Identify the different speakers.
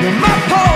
Speaker 1: My